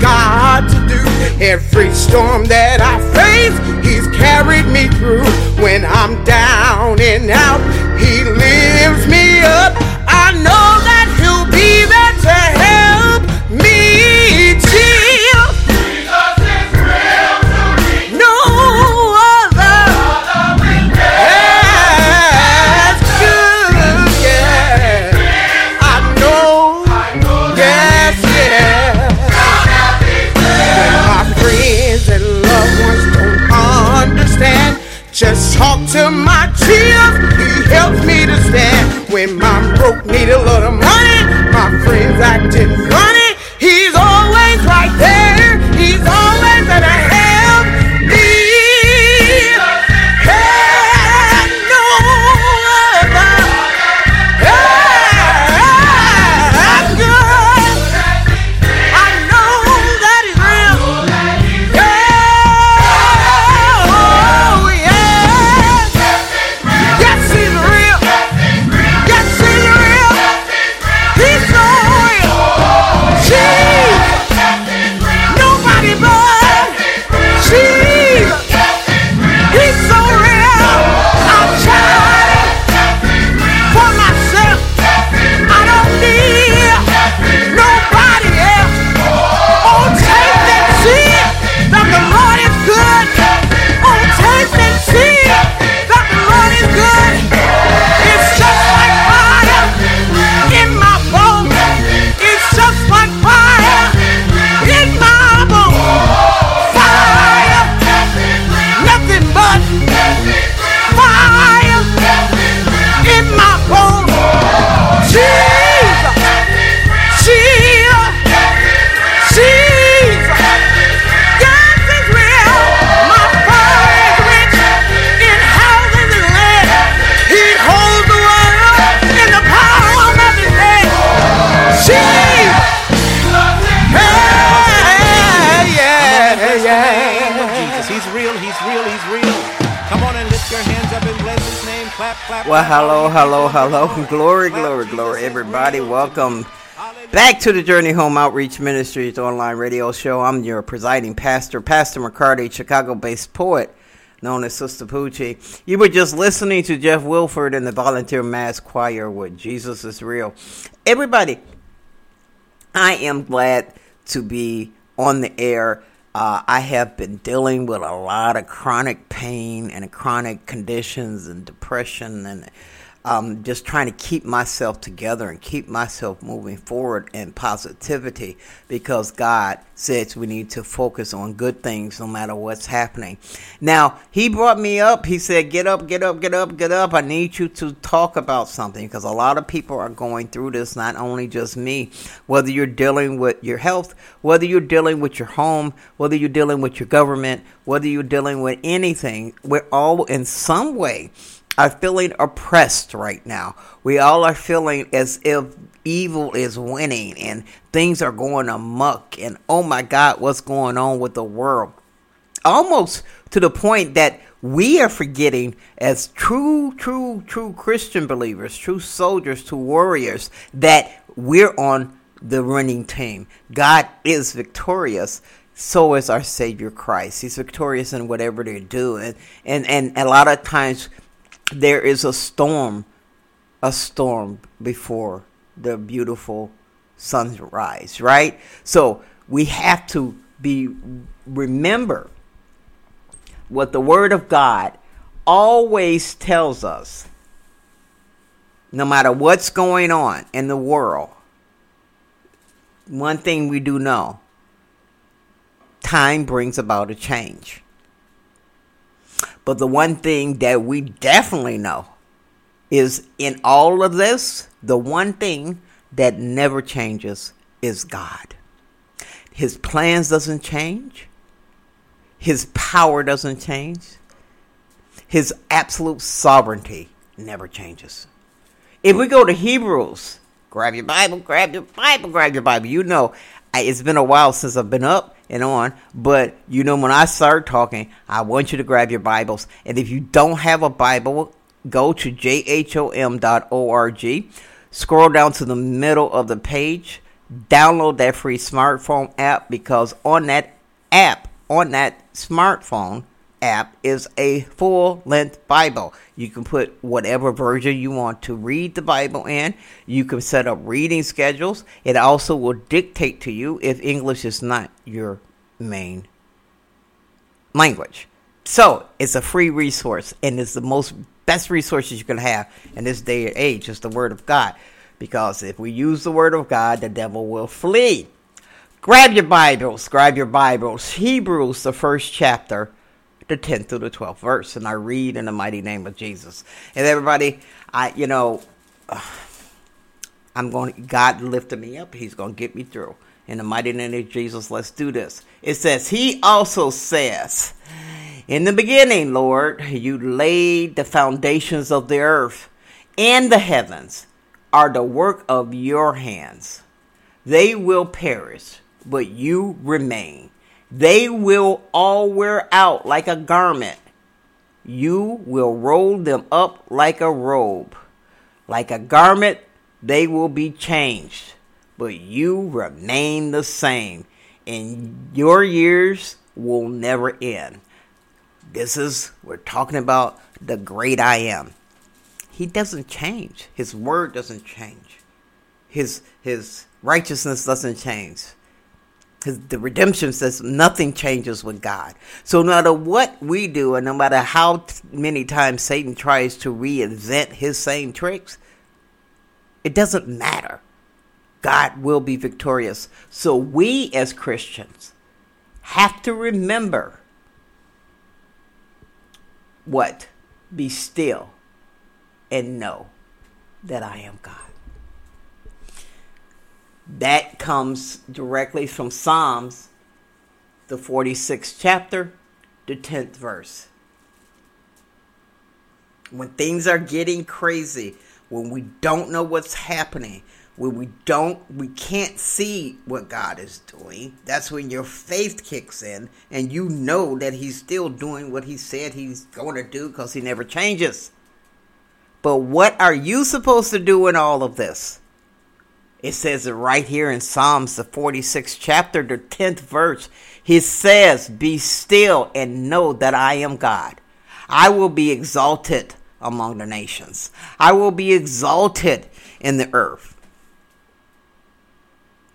God to do. Every storm that I face, He's carried me through. When I'm down and out, He lifts me up. Just talk to my tears, he helps me to stand. When my broke need a lot of money, my friends acting funny, everybody. Welcome back to the Journey Home Outreach Ministries online radio show. I'm your presiding pastor, Pastor McCarty, Chicago based poet known as Sister Poochie. You were just listening to Jeff Wilford and the Volunteer Mass Choir with Jesus is Real. Everybody, I am glad to be on the air uh, I have been dealing with a lot of chronic pain and chronic conditions and depression and um, just trying to keep myself together and keep myself moving forward in positivity because God says we need to focus on good things no matter what's happening. Now, He brought me up. He said, Get up, get up, get up, get up. I need you to talk about something because a lot of people are going through this, not only just me. Whether you're dealing with your health, whether you're dealing with your home, whether you're dealing with your government, whether you're dealing with anything, we're all in some way are feeling oppressed right now. We all are feeling as if evil is winning and things are going amuck. And oh my God, what's going on with the world? Almost to the point that we are forgetting, as true, true, true Christian believers, true soldiers, true warriors, that we're on the running team. God is victorious so is our Savior Christ. He's victorious in whatever they do. And, and, and a lot of times there is a storm, a storm before the beautiful sunrise, right? So we have to be remember what the Word of God always tells us. no matter what's going on in the world, one thing we do know time brings about a change. But the one thing that we definitely know is in all of this, the one thing that never changes is God. His plans doesn't change. His power doesn't change. His absolute sovereignty never changes. If we go to Hebrews, grab your Bible, grab your Bible, grab your Bible. You know, it's been a while since I've been up and on, but you know, when I start talking, I want you to grab your Bibles. And if you don't have a Bible, go to jhom.org, scroll down to the middle of the page, download that free smartphone app because on that app, on that smartphone, app is a full length Bible. You can put whatever version you want to read the Bible in. You can set up reading schedules. It also will dictate to you if English is not your main language. So it's a free resource and it's the most best resources you can have in this day and age is the Word of God. Because if we use the Word of God, the devil will flee. Grab your Bibles, grab your Bibles. Hebrews, the first chapter, the 10th through the 12th verse. And I read in the mighty name of Jesus. And everybody, I, you know, I'm going, God lifted me up. He's going to get me through. In the mighty name of Jesus, let's do this. It says, He also says, In the beginning, Lord, you laid the foundations of the earth, and the heavens are the work of your hands. They will perish, but you remain. They will all wear out like a garment. You will roll them up like a robe. Like a garment, they will be changed, but you remain the same, and your years will never end. This is, we're talking about the great I am. He doesn't change. His word doesn't change. His, his righteousness doesn't change. Because the redemption says nothing changes with God. So no matter what we do, and no matter how many times Satan tries to reinvent his same tricks, it doesn't matter. God will be victorious. So we as Christians have to remember what? Be still and know that I am God. That comes directly from Psalms, the 46th chapter, the 10th verse. When things are getting crazy, when we don't know what's happening, when we don't we can't see what God is doing, that's when your faith kicks in and you know that he's still doing what he said he's going to do cuz he never changes. But what are you supposed to do in all of this? It says it right here in Psalms, the 46th chapter, the 10th verse. He says, Be still and know that I am God. I will be exalted among the nations, I will be exalted in the earth.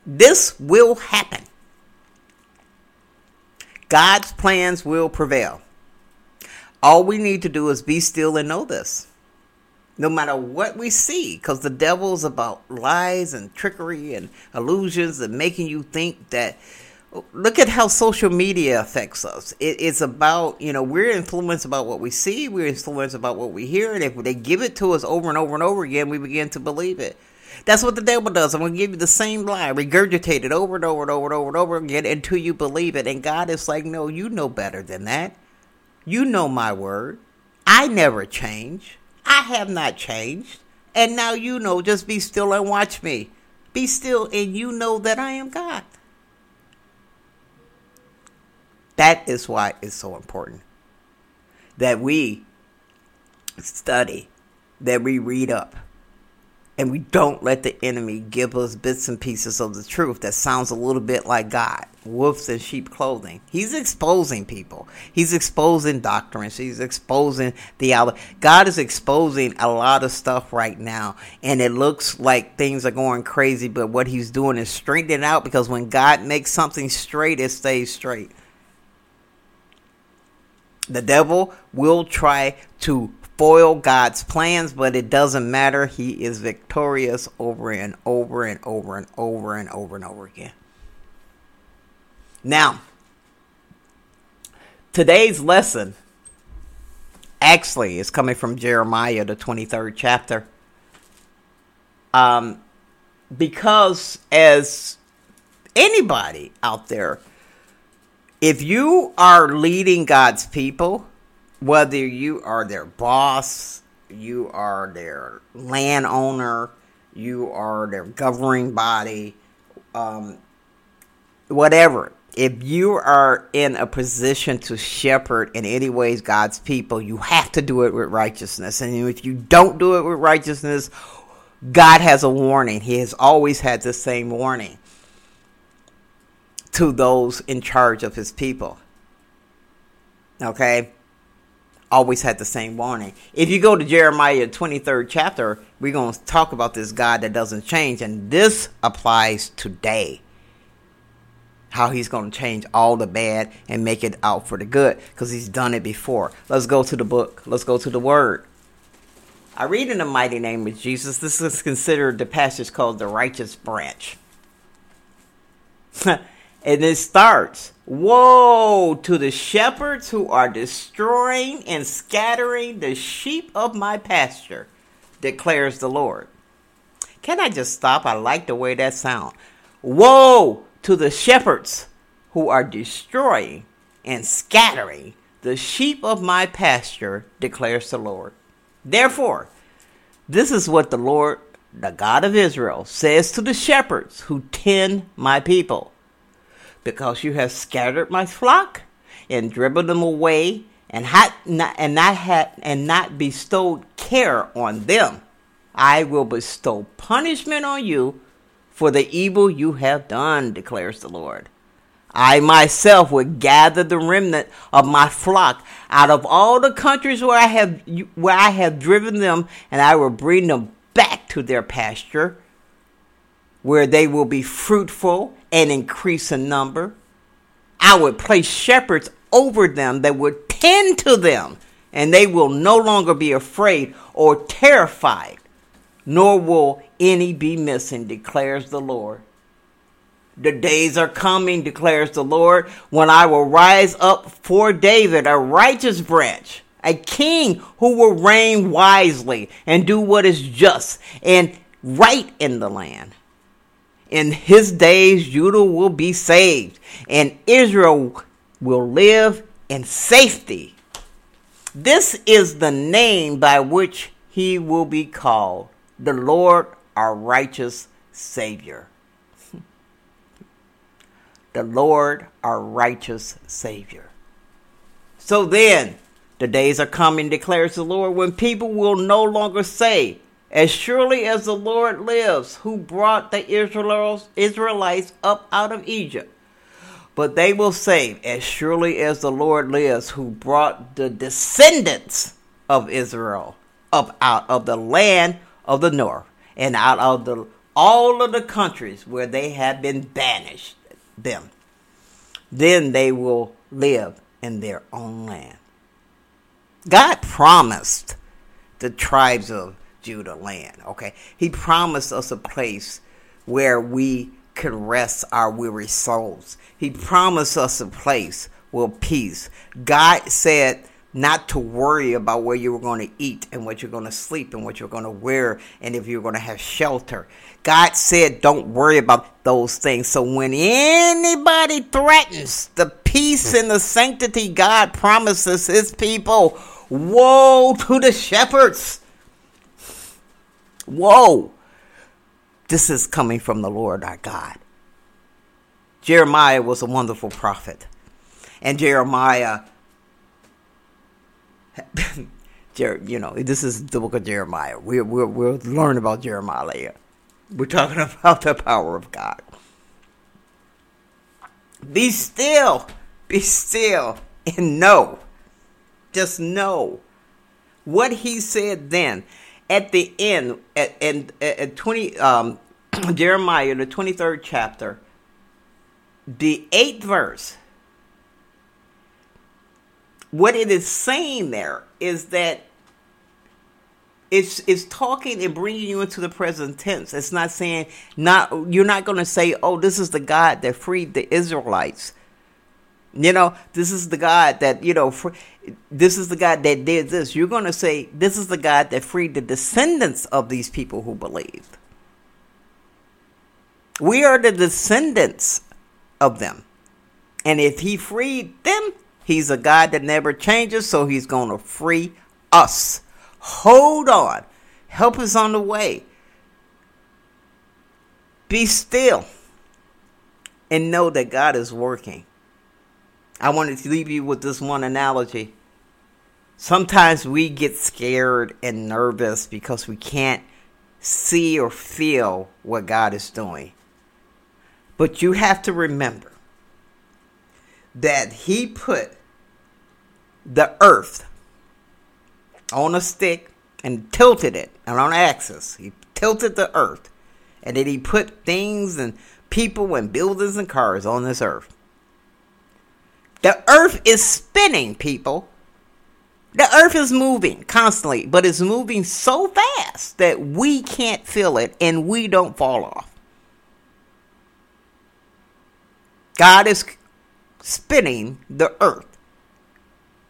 This will happen. God's plans will prevail. All we need to do is be still and know this no matter what we see, because the devil's about lies and trickery and illusions and making you think that. Look at how social media affects us. It, it's about, you know, we're influenced about what we see, we're influenced about what we hear, and if they give it to us over and over and over again, we begin to believe it. That's what the devil does. I'm going to give you the same lie, regurgitate it over and over and over and over and over again until you believe it. And God is like, no, you know better than that. You know my word. I never change. I have not changed. And now you know, just be still and watch me. Be still and you know that I am God. That is why it's so important that we study, that we read up, and we don't let the enemy give us bits and pieces of the truth that sounds a little bit like God. Wolves in sheep clothing. He's exposing people. He's exposing doctrines. He's exposing the other. God is exposing a lot of stuff right now, and it looks like things are going crazy. But what He's doing is straightening out because when God makes something straight, it stays straight. The devil will try to foil God's plans, but it doesn't matter. He is victorious over and over and over and over and over and over again. Now, today's lesson actually is coming from Jeremiah, the 23rd chapter. Um, because as anybody out there, if you are leading God's people, whether you are their boss, you are their landowner, you are their governing body, um, whatever. If you are in a position to shepherd in any ways God's people, you have to do it with righteousness. And if you don't do it with righteousness, God has a warning. He has always had the same warning to those in charge of his people. Okay? Always had the same warning. If you go to Jeremiah 23rd chapter, we're going to talk about this God that doesn't change. And this applies today. How he's going to change all the bad and make it out for the good because he's done it before. Let's go to the book. Let's go to the word. I read in the mighty name of Jesus. This is considered the passage called the righteous branch. and it starts Woe to the shepherds who are destroying and scattering the sheep of my pasture, declares the Lord. Can I just stop? I like the way that sounds. Woe to the shepherds who are destroying and scattering the sheep of my pasture, declares the Lord. Therefore, this is what the Lord, the God of Israel, says to the shepherds who tend my people. Because you have scattered my flock and driven them away and had not, and not had and not bestowed care on them, I will bestow punishment on you for the evil you have done, declares the Lord. I myself will gather the remnant of my flock out of all the countries where I have where I have driven them, and I will bring them back to their pasture, where they will be fruitful and increase in number. I would place shepherds over them that would tend to them, and they will no longer be afraid or terrified, nor will any be missing, declares the Lord. The days are coming, declares the Lord, when I will rise up for David a righteous branch, a king who will reign wisely and do what is just and right in the land. In his days, Judah will be saved, and Israel will live in safety. This is the name by which he will be called the Lord our righteous Savior the Lord our righteous Savior. So then, the days are coming, declares the Lord, when people will no longer say, As surely as the Lord lives, who brought the Israelites up out of Egypt. But they will say, As surely as the Lord lives, who brought the descendants of Israel up out of the land of the north and out of the all of the countries where they have been banished them. Then they will live in their own land. God promised the tribes of Judah land, okay? He promised us a place where we could rest our weary souls. He promised us a place with peace. God said not to worry about where you were going to eat and what you're going to sleep and what you're going to wear and if you're going to have shelter. God said, don't worry about those things. So when anybody threatens the peace and the sanctity God promises his people, woe to the shepherds. Woe. This is coming from the Lord our God. Jeremiah was a wonderful prophet. And Jeremiah Jer- you know, this is the book of Jeremiah. We're, we're, we'll learn about Jeremiah later. We're talking about the power of God. Be still. Be still and know. Just know what he said then at the end at, at, at 20 um, Jeremiah the 23rd chapter the 8th verse what it is saying there is that it's it's talking and bringing you into the present tense. It's not saying not you're not going to say, "Oh, this is the God that freed the Israelites." You know, this is the God that you know. Fr- this is the God that did this. You're going to say, "This is the God that freed the descendants of these people who believed." We are the descendants of them, and if He freed them, He's a God that never changes, so He's going to free us. Hold on. Help is on the way. Be still and know that God is working. I wanted to leave you with this one analogy. Sometimes we get scared and nervous because we can't see or feel what God is doing. But you have to remember that He put the earth on a stick and tilted it and on axis. He tilted the earth. And then he put things and people and buildings and cars on this earth. The earth is spinning, people. The earth is moving constantly, but it's moving so fast that we can't feel it and we don't fall off. God is spinning the earth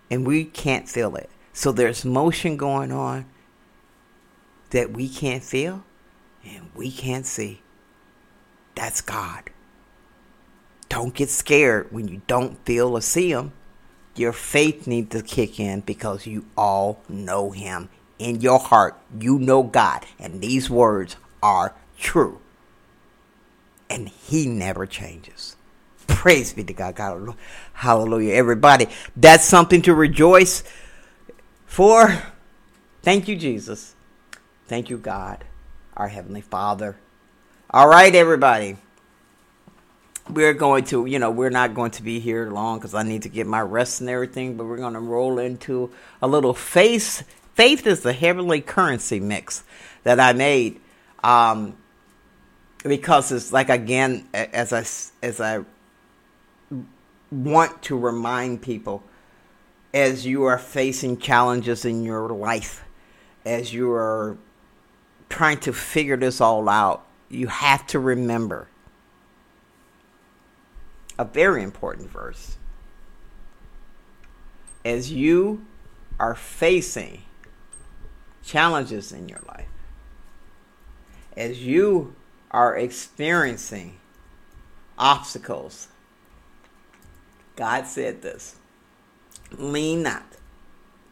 and we can't feel it. So there's motion going on that we can't feel and we can't see. That's God. Don't get scared when you don't feel or see Him. Your faith needs to kick in because you all know Him. In your heart, you know God. And these words are true. And He never changes. Praise be to God. God. Hallelujah. Everybody, that's something to rejoice for thank you, Jesus. Thank you, God, our Heavenly Father. All right, everybody. We're going to, you know, we're not going to be here long because I need to get my rest and everything, but we're going to roll into a little faith. Faith is the heavenly currency mix that I made. Um, because it's like again as I as I want to remind people as you are facing challenges in your life, as you are trying to figure this all out, you have to remember a very important verse. As you are facing challenges in your life, as you are experiencing obstacles, God said this Lean not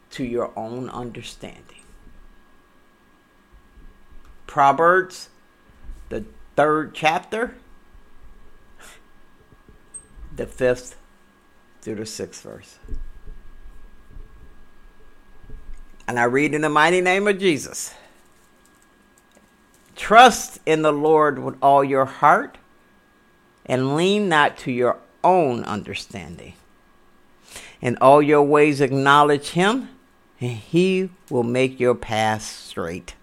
to your own understanding. Proverbs, the third chapter, the fifth through the sixth verse. And I read in the mighty name of Jesus. Trust in the Lord with all your heart and lean not to your own understanding. In all your ways acknowledge him, and he will make your path straight.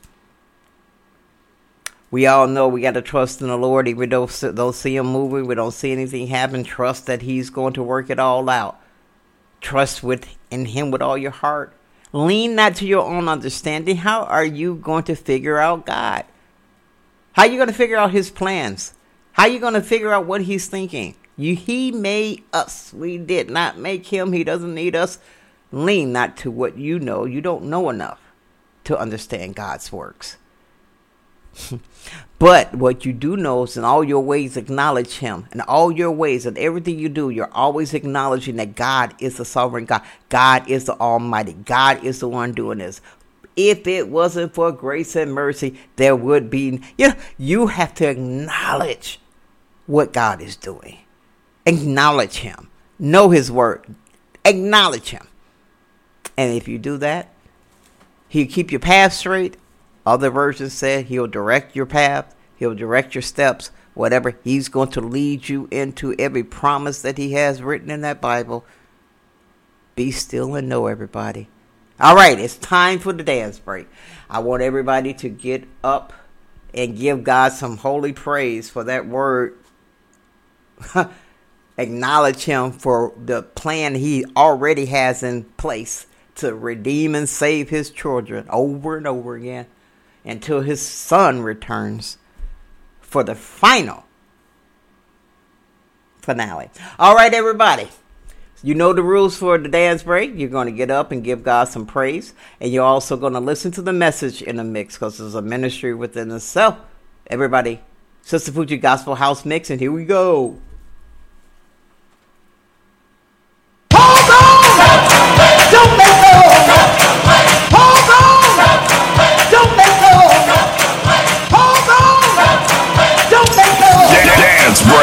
We all know we got to trust in the Lord, even though we don't see him moving, we don't see anything happen. Trust that he's going to work it all out. Trust with in him with all your heart. Lean not to your own understanding. How are you going to figure out God? How are you going to figure out his plans? How are you going to figure out what he's thinking? You, he made us. We did not make him. He doesn't need us. Lean not to what you know. You don't know enough to understand God's works. but what you do know is in all your ways acknowledge him. In all your ways and everything you do, you're always acknowledging that God is the sovereign God. God is the Almighty. God is the one doing this. If it wasn't for grace and mercy, there would be you know, you have to acknowledge what God is doing. Acknowledge Him. Know His word. Acknowledge Him. And if you do that, He'll keep your path straight. Other versions said He'll direct your path, He'll direct your steps, whatever. He's going to lead you into every promise that He has written in that Bible. Be still and know, everybody. All right, it's time for the dance break. I want everybody to get up and give God some holy praise for that word. acknowledge him for the plan he already has in place to redeem and save his children over and over again until his son returns for the final finale. All right, everybody. You know the rules for the dance break. You're going to get up and give God some praise, and you're also going to listen to the message in the mix because there's a ministry within itself. Everybody, Sister Poochie Gospel House Mix, and here we go.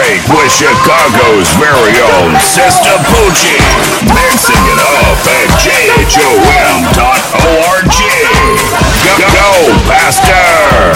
With Chicago's very own Sister Poochie. Mixing it up at jhom.org. Go, go!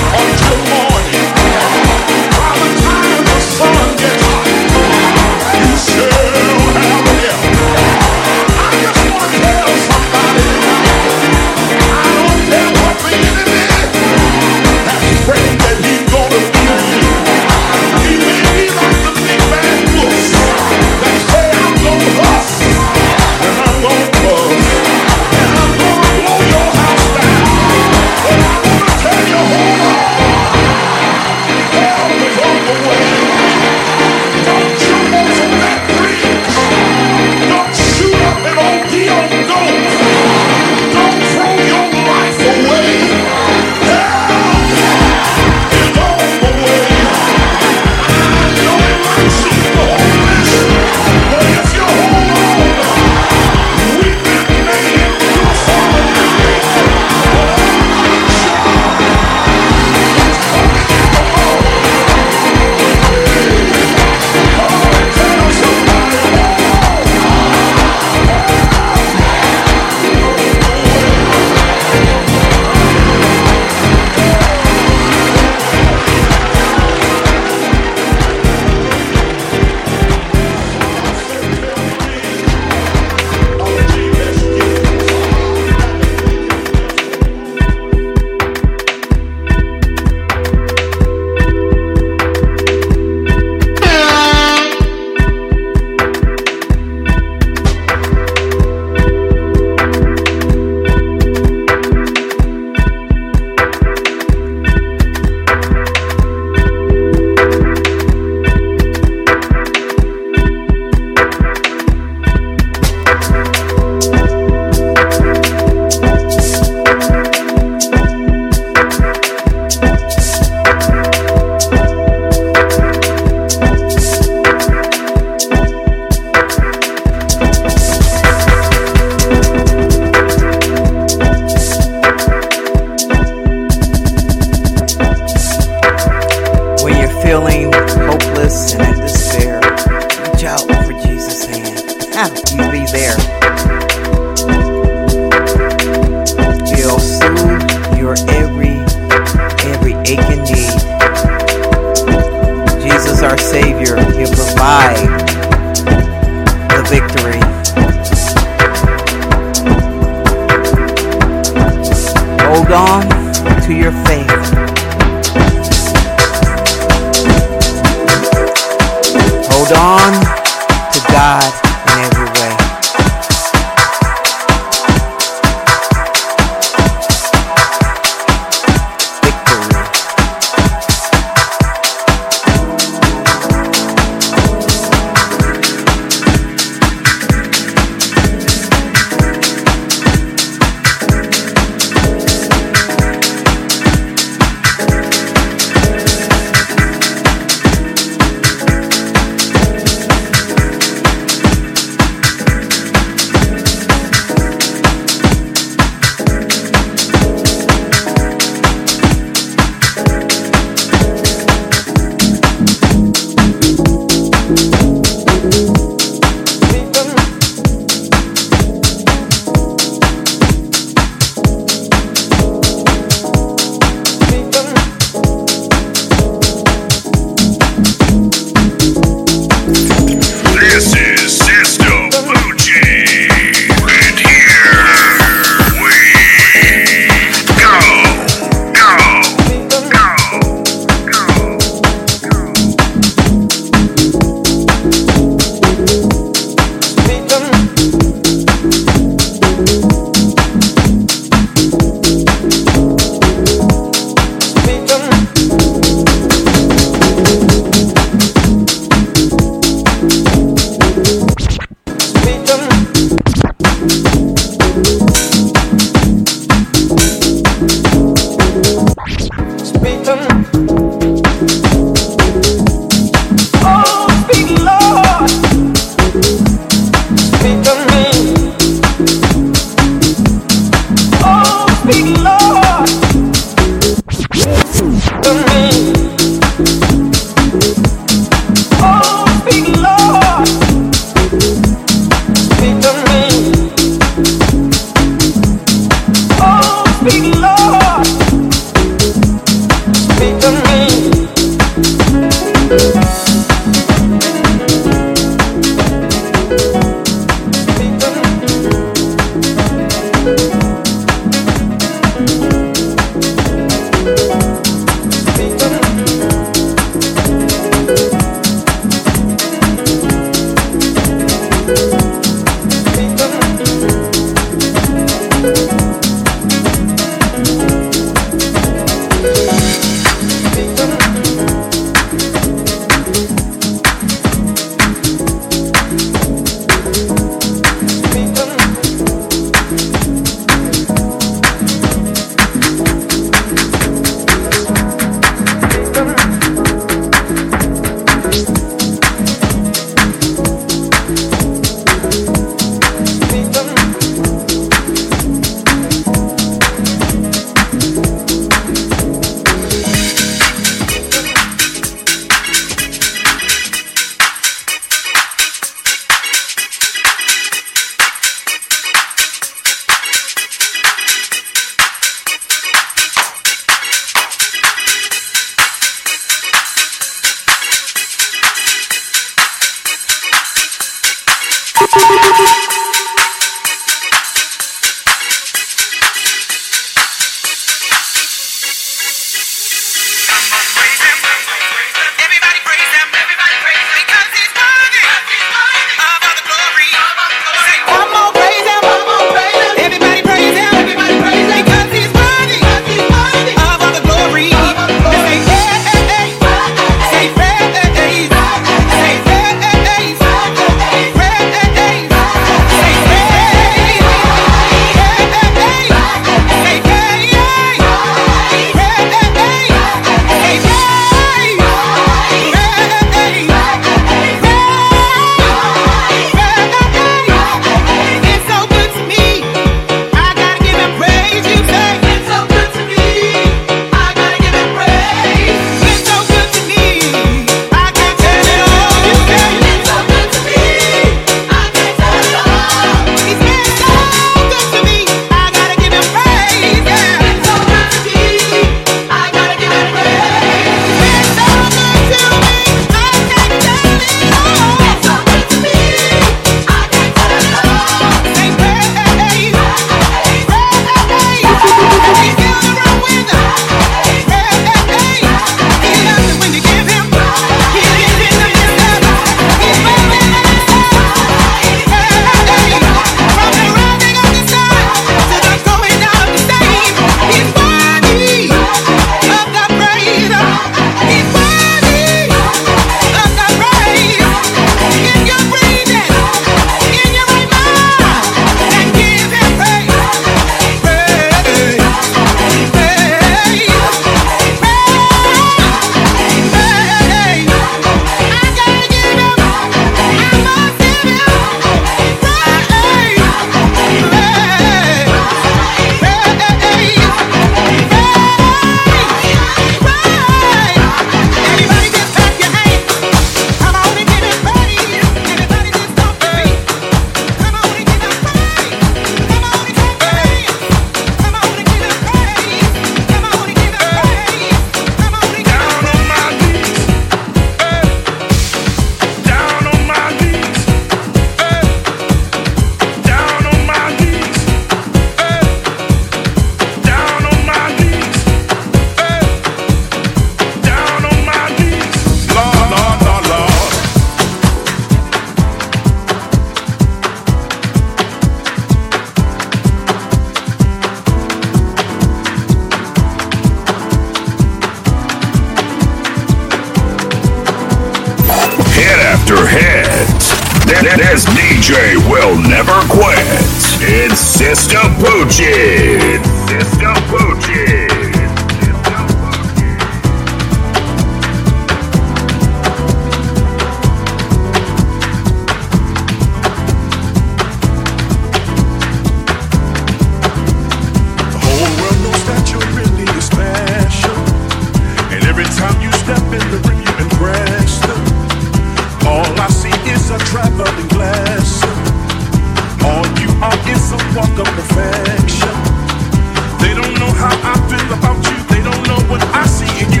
what I see in you.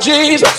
Jesus.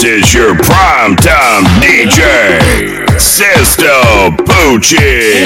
This is your prime time DJ, Sister Poochie.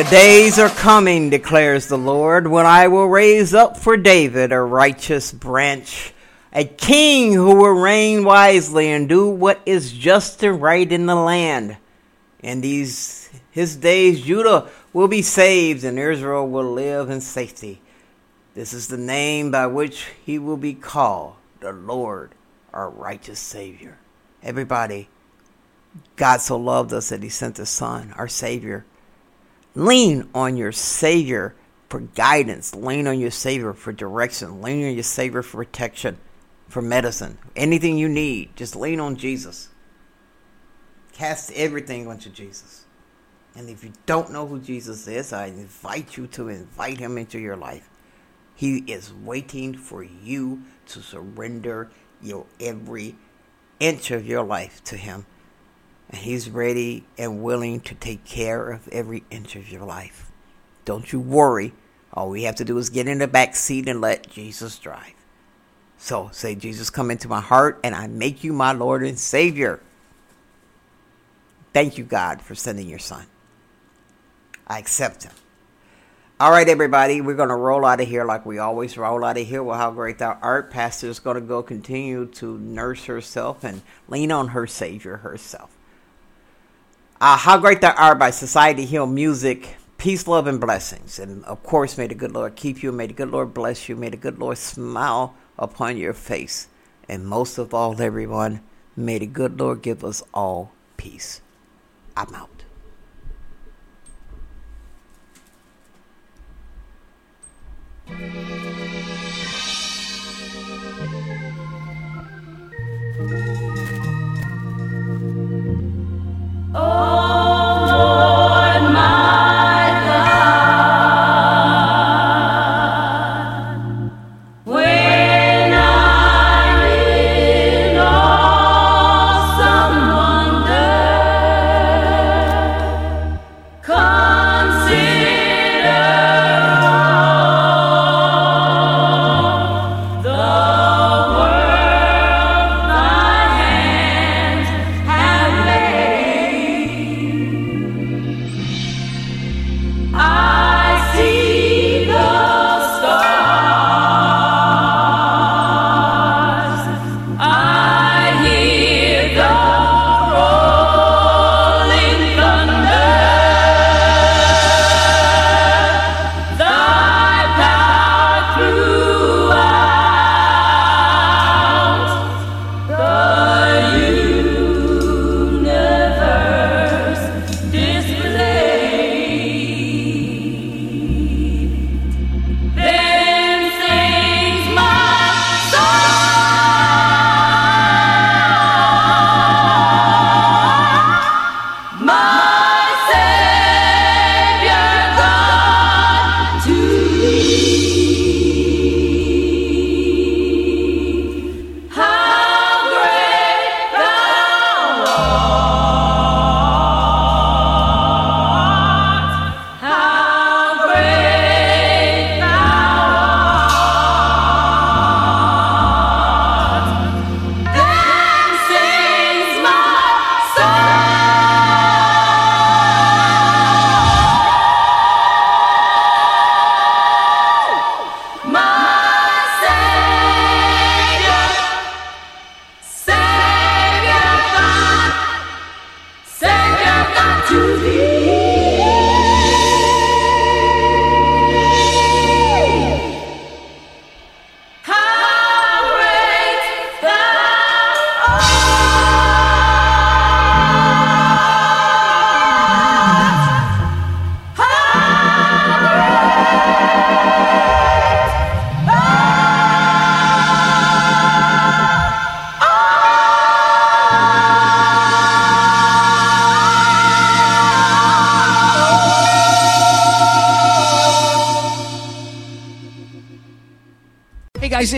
The days are coming, declares the Lord, when I will raise up for David a righteous branch, a king who will reign wisely and do what is just and right in the land. In these his days, Judah will be saved and Israel will live in safety. This is the name by which he will be called, the Lord, our righteous Savior. Everybody, God so loved us that he sent his Son, our Savior. Lean on your Savior for guidance. Lean on your Savior for direction. Lean on your Savior for protection, for medicine. Anything you need, just lean on Jesus. Cast everything onto Jesus. And if you don't know who Jesus is, I invite you to invite him into your life. He is waiting for you to surrender your every inch of your life to him. And he's ready and willing to take care of every inch of your life. Don't you worry. All we have to do is get in the back seat and let Jesus drive. So say, Jesus, come into my heart and I make you my Lord and Savior. Thank you, God, for sending your son. I accept him. All right, everybody, we're going to roll out of here like we always roll out of here. Well, how great thou art. Pastor is going to go continue to nurse herself and lean on her Savior herself. Uh, how great thou art by Society Hill Music. Peace, love, and blessings. And of course, may the good Lord keep you. May the good Lord bless you. May the good Lord smile upon your face. And most of all, everyone, may the good Lord give us all peace. I'm out. When